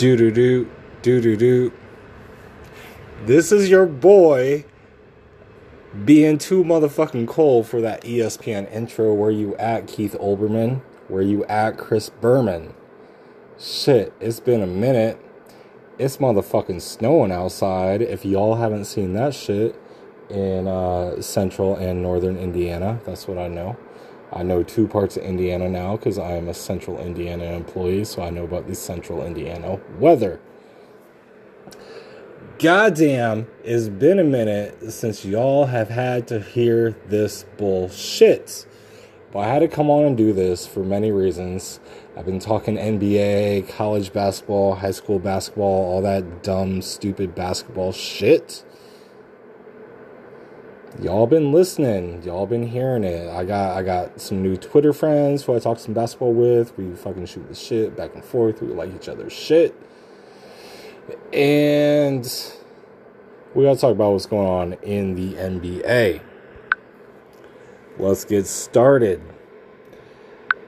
Do do do do do do. This is your boy being too motherfucking cold for that ESPN intro. Where you at, Keith Olbermann? Where you at, Chris Berman? Shit, it's been a minute. It's motherfucking snowing outside. If y'all haven't seen that shit in uh, central and northern Indiana, that's what I know. I know two parts of Indiana now because I am a central Indiana employee, so I know about the central Indiana weather. Goddamn, it's been a minute since y'all have had to hear this bullshit. But I had to come on and do this for many reasons. I've been talking NBA, college basketball, high school basketball, all that dumb, stupid basketball shit. Y'all been listening. Y'all been hearing it. I got I got some new Twitter friends who I talk some basketball with. We fucking shoot the shit back and forth. We like each other's shit. And we gotta talk about what's going on in the NBA. Let's get started.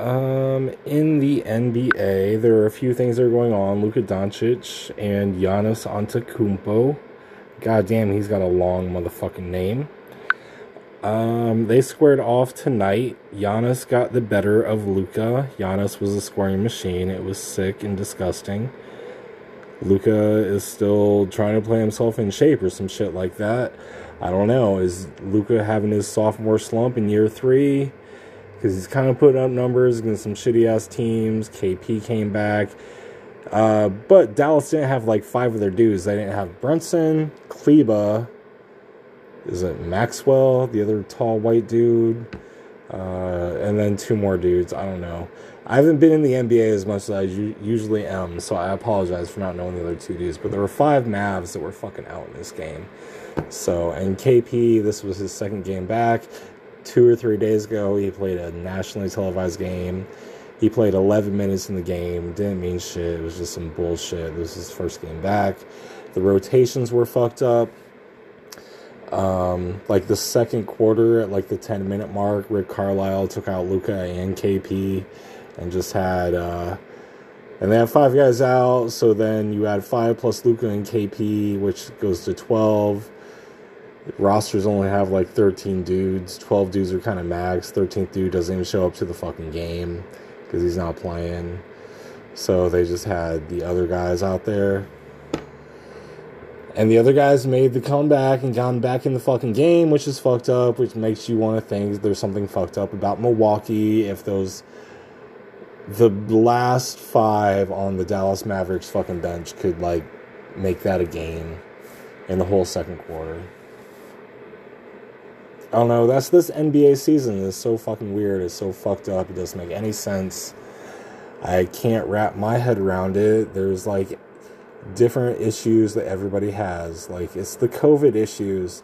Um, in the NBA, there are a few things that are going on. Luka Doncic and Giannis Antetokounmpo. God damn, he's got a long motherfucking name. Um, they squared off tonight. Giannis got the better of Luka. Giannis was a scoring machine. It was sick and disgusting. Luka is still trying to play himself in shape or some shit like that. I don't know. Is Luka having his sophomore slump in year three? Because he's kind of putting up numbers against some shitty ass teams. KP came back. Uh, but Dallas didn't have like five of their dudes. They didn't have Brunson, Kleber, is it Maxwell, the other tall white dude, uh, and then two more dudes. I don't know. I haven't been in the NBA as much as I usually am, so I apologize for not knowing the other two dudes. But there were five Mavs that were fucking out in this game. So, and KP, this was his second game back. Two or three days ago, he played a nationally televised game. He played 11 minutes in the game. Didn't mean shit. It was just some bullshit. This was his first game back. The rotations were fucked up um, like the second quarter at like the 10 minute mark, Rick Carlisle took out Luka and KP and just had, uh, and they have five guys out. So then you add five plus Luka and KP, which goes to 12. Rosters only have like 13 dudes. 12 dudes are kind of max. 13th dude doesn't even show up to the fucking game because he's not playing. So they just had the other guys out there. And the other guys made the comeback and gotten back in the fucking game, which is fucked up, which makes you want to think there's something fucked up about Milwaukee if those the last five on the Dallas Mavericks fucking bench could like make that a game in the whole second quarter. I don't know, that's this NBA season is so fucking weird, it's so fucked up, it doesn't make any sense. I can't wrap my head around it. There's like different issues that everybody has. Like it's the COVID issues.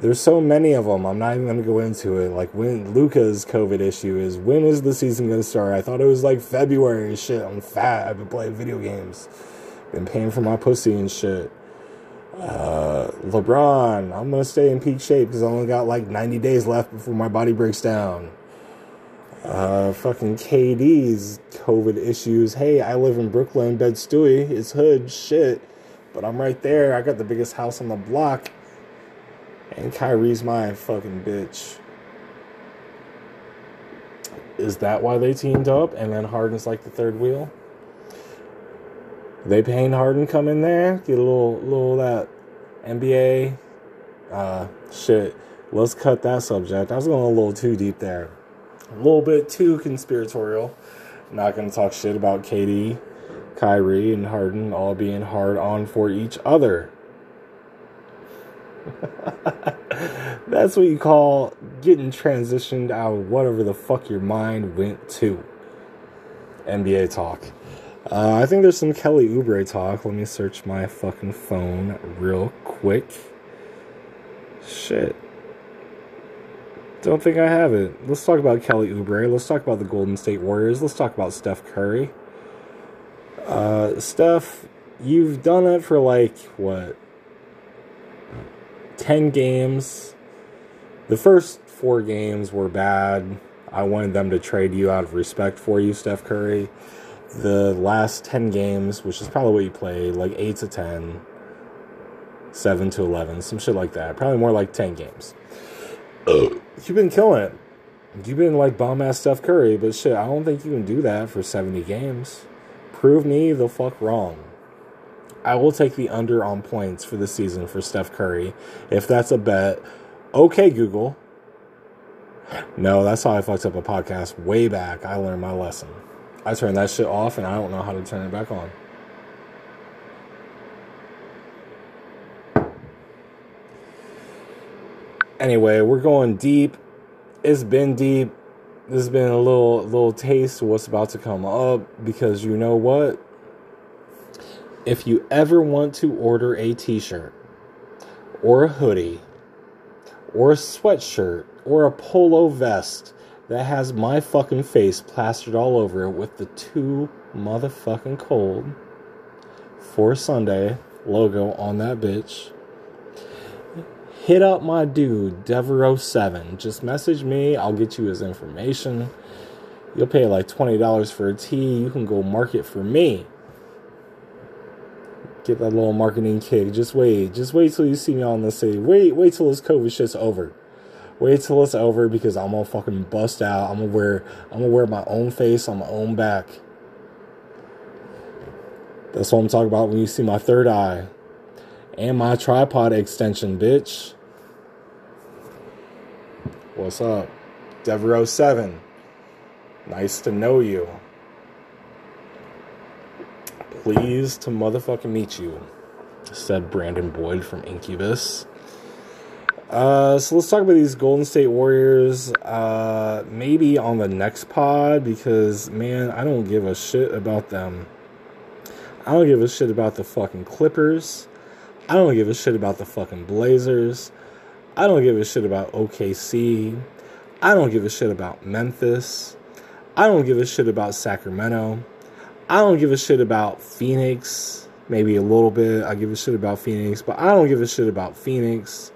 There's so many of them. I'm not even going to go into it. Like when Luka's COVID issue is when is the season going to start? I thought it was like February. and Shit, I'm fat. I've been playing video games. Been paying for my pussy and shit. Uh, LeBron, I'm going to stay in peak shape because I only got like 90 days left before my body breaks down. Uh, fucking KD's COVID issues. Hey, I live in Brooklyn, Bed Stuy. It's hood shit, but I'm right there. I got the biggest house on the block, and Kyrie's my fucking bitch. Is that why they teamed up? And then Harden's like the third wheel. They paying Harden come in there, get a little, little that NBA. Uh, shit. Let's cut that subject. I was going a little too deep there a little bit too conspiratorial. Not going to talk shit about KD, Kyrie, and Harden all being hard on for each other. That's what you call getting transitioned out of whatever the fuck your mind went to. NBA talk. Uh, I think there's some Kelly Oubre talk. Let me search my fucking phone real quick. Shit. Don't think I have it. Let's talk about Kelly Oubre. Let's talk about the Golden State Warriors. Let's talk about Steph Curry. Uh, Steph, you've done it for like, what, 10 games. The first four games were bad. I wanted them to trade you out of respect for you, Steph Curry. the last 10 games, which is probably what you played, like 8 to 10, 7 to 11, some shit like that. Probably more like 10 games. Oh. You've been killing it. You've been like bomb ass Steph Curry, but shit, I don't think you can do that for 70 games. Prove me the fuck wrong. I will take the under on points for the season for Steph Curry. If that's a bet, okay, Google. No, that's how I fucked up a podcast way back. I learned my lesson. I turned that shit off and I don't know how to turn it back on. Anyway, we're going deep. It's been deep. This has been a little little taste of what's about to come up because you know what? If you ever want to order a t-shirt or a hoodie or a sweatshirt or a polo vest that has my fucking face plastered all over it with the too motherfucking cold for Sunday logo on that bitch. Hit up my dude, Devereaux7. Just message me, I'll get you his information. You'll pay like $20 for a tee. You can go market for me. Get that little marketing kick. Just wait. Just wait till you see me on the city. Wait, wait till this COVID shit's over. Wait till it's over because I'm gonna fucking bust out. I'm gonna wear I'm gonna wear my own face on my own back. That's what I'm talking about when you see my third eye. And my tripod extension, bitch. What's up? Devereaux7. Nice to know you. Pleased to motherfucking meet you, said Brandon Boyd from Incubus. Uh, so let's talk about these Golden State Warriors. Uh, maybe on the next pod because man, I don't give a shit about them. I don't give a shit about the fucking Clippers. I don't give a shit about the fucking Blazers. I don't give a shit about OKC. I don't give a shit about Memphis. I don't give a shit about Sacramento. I don't give a shit about Phoenix. Maybe a little bit. I give a shit about Phoenix, but I don't give a shit about Phoenix.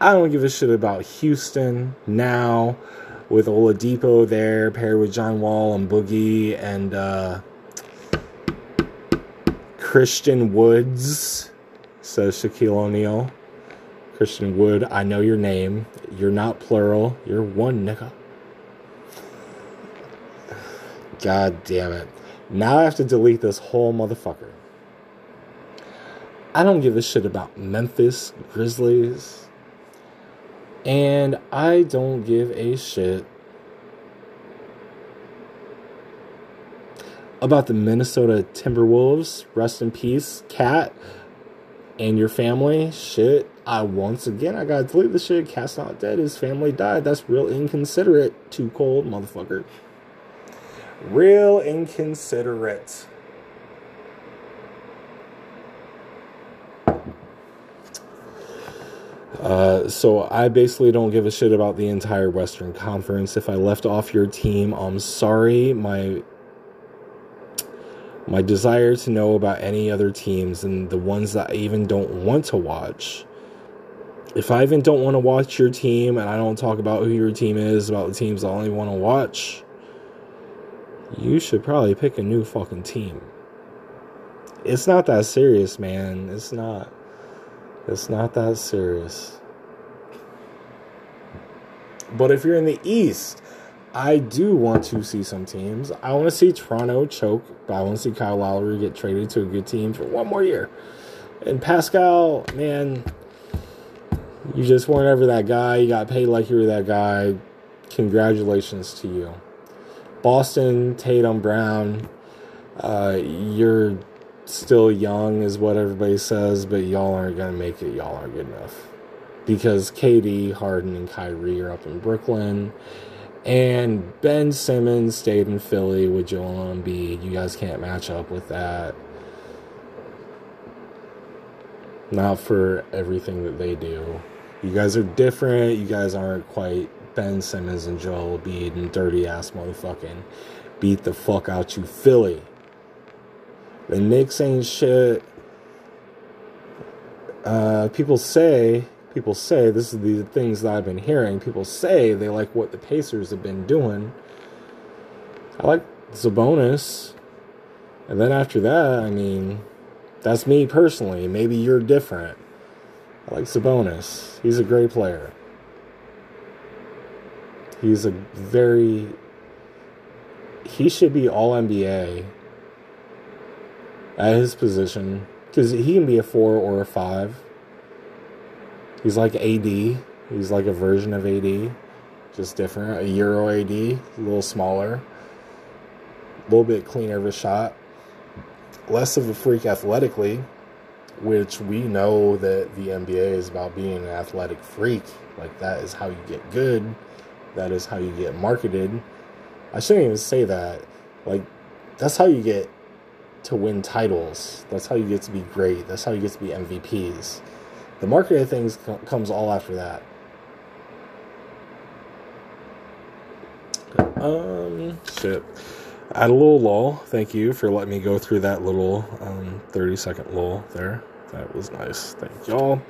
I don't give a shit about Houston now with Oladipo there, paired with John Wall and Boogie and uh, Christian Woods, says Shaquille O'Neal. Christian Wood, I know your name. You're not plural. You're one nigga. God damn it. Now I have to delete this whole motherfucker. I don't give a shit about Memphis Grizzlies. And I don't give a shit about the Minnesota Timberwolves. Rest in peace, KAT, and your family. Shit. I once again I gotta delete this shit. KAT's not dead. His family died. That's real inconsiderate. Too cold, motherfucker. Real inconsiderate. Uh, so I basically don't give a shit about the entire Western Conference. If I left off your team, I'm sorry. My my desire to know about any other teams and the ones that I even don't want to watch. If I even don't want to watch your team and I don't talk about who your team is, about the teams I only want to watch, you should probably pick a new fucking team. It's not that serious, man. It's not. It's not that serious. But if you're in the East, I do want to see some teams. I want to see Toronto choke, but I want to see Kyle Lowry get traded to a good team for one more year. And Pascal, man, you just weren't ever that guy. You got paid like you were that guy. Congratulations to you. Boston, Tatum, Brown, uh, you're still young, is what everybody says, but y'all aren't going to make it. Y'all aren't good enough. Because KD, Harden, and Kyrie are up in Brooklyn. And Ben Simmons stayed in Philly with Joel Embiid. You guys can't match up with that. Not for everything that they do. You guys are different. You guys aren't quite Ben Simmons and Joel Embiid and dirty ass motherfucking beat the fuck out you Philly. The Knicks ain't shit. Uh, people say, people say, this is the things that I've been hearing. People say they like what the Pacers have been doing. I like Sabonis. And then after that, I mean, that's me personally. Maybe you're different. Like Sabonis. He's a great player. He's a very. He should be all NBA at his position because he can be a four or a five. He's like AD. He's like a version of AD, just different. A Euro AD, a little smaller, a little bit cleaner of a shot, less of a freak athletically, which we know that the NBA is about being an athletic freak. Like that is how you get good. That is how you get marketed. I shouldn't even say that. Like that's how you get to win titles. That's how you get to be great. That's how you get to be MVPs. The marketing things comes all after that. Um, shit. Had a little lull. Thank you for letting me go through that little um, 30 second lull there. That was nice. Thank y'all.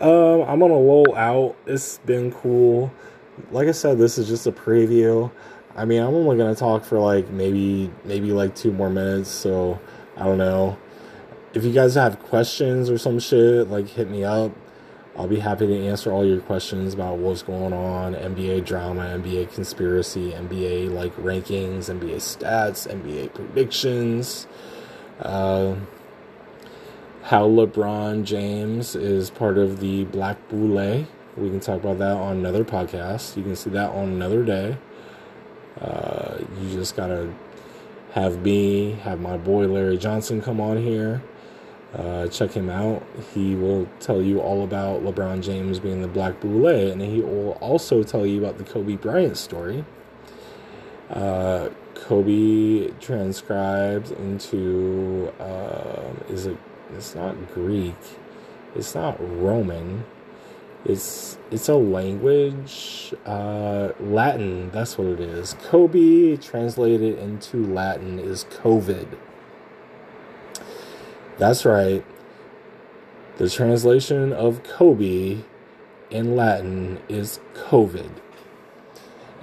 Um, I'm gonna lull out. It's been cool. Like I said, this is just a preview. I mean, I'm only gonna talk for like maybe maybe like two more minutes. So I don't know. If you guys have questions or some shit, like hit me up. I'll be happy to answer all your questions about what's going on, NBA drama, NBA conspiracy, NBA like rankings, NBA stats, NBA predictions, uh, how LeBron James is part of the Black Boule. We can talk about that on another podcast. You can see that on another day. Uh, you just gotta have me, have my boy Larry Johnson come on here uh, check him out. He will tell you all about LeBron James being the Black Boule, and he will also tell you about the Kobe Bryant story. Uh, Kobe transcribed into uh, is it? It's not Greek. It's not Roman. It's it's a language, uh, Latin. That's what it is. Kobe translated into Latin is COVID. That's right. The translation of Kobe in Latin is COVID.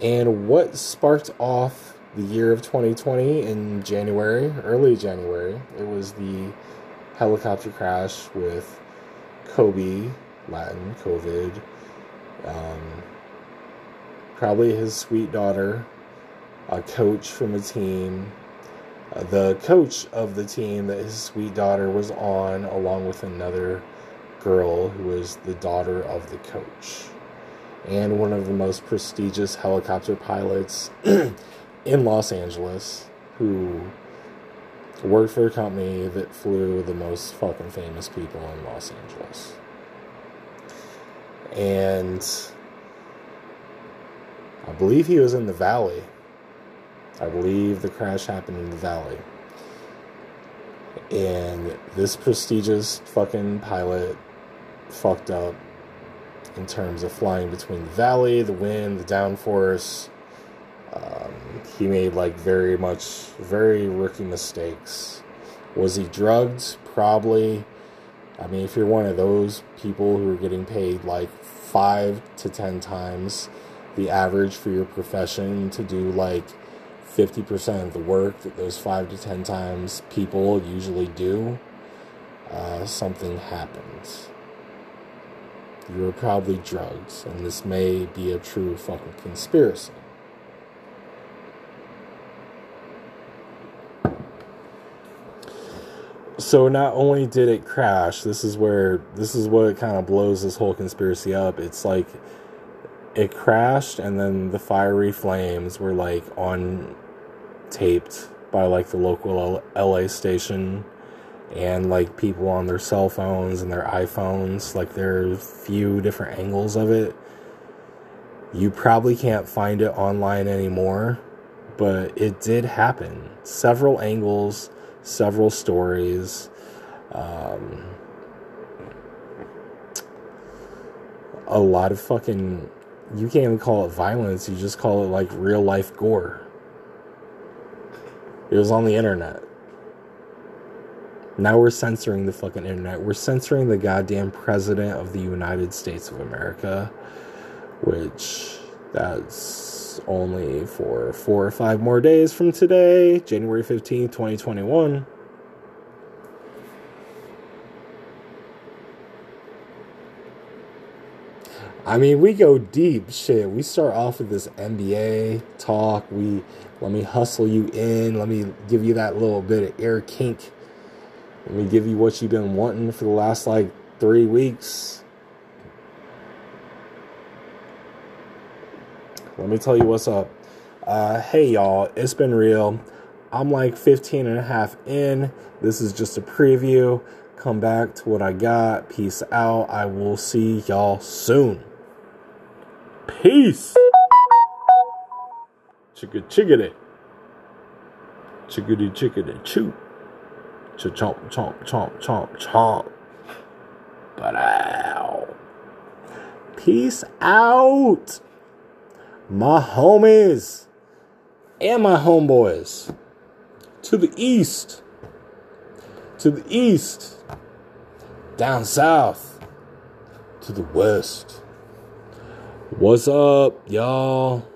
And what sparked off the year of 2020 in January, early January, it was the helicopter crash with Kobe, Latin, COVID, um, probably his sweet daughter, a coach from a team, the coach of the team that his sweet daughter was on, along with another girl who was the daughter of the coach, and one of the most prestigious helicopter pilots in Los Angeles, who worked for a company that flew the most fucking famous people in Los Angeles. And I believe he was in the valley I believe the crash happened in the valley. And this prestigious fucking pilot fucked up in terms of flying between the valley, the wind, the downforce. Um, he made like very much, very rookie mistakes. Was he drugged? Probably. I mean, if you're one of those people who are getting paid like five to ten times the average for your profession to do like 50% of the work that those five to 10 times people usually do, uh, something happens. You're probably drugged, and this may be a true fucking conspiracy. So not only did it crash, this is where this is what kind of blows this whole conspiracy up. It's like it crashed and then the fiery flames were like on taped by like the local LA station and like people on their cell phones and their iPhones like there's few different angles of it you probably can't find it online anymore but it did happen several angles several stories um, a lot of fucking you can't even call it violence you just call it like real life gore it was on the internet. Now we're censoring the fucking internet. We're censoring the goddamn president of the United States of America, which that's only for four or five more days from today, January 15th, 2021. I mean, we go deep. Shit, we start off with this NBA talk. We let me hustle you in. Let me give you that little bit of air kink. Let me give you what you've been wanting for the last like three weeks. Let me tell you what's up. Uh, hey, y'all, it's been real. I'm like 15 and a half in. This is just a preview. Come back to what I got. Peace out. I will see y'all soon. Peace. Chicka chickadee. Chickadee chickadee choo. Ch chomp chomp chomp chomp chomp. But. Peace out. My homies and my homeboys. To the east. To the east. Down south. To the west. What's up, y'all?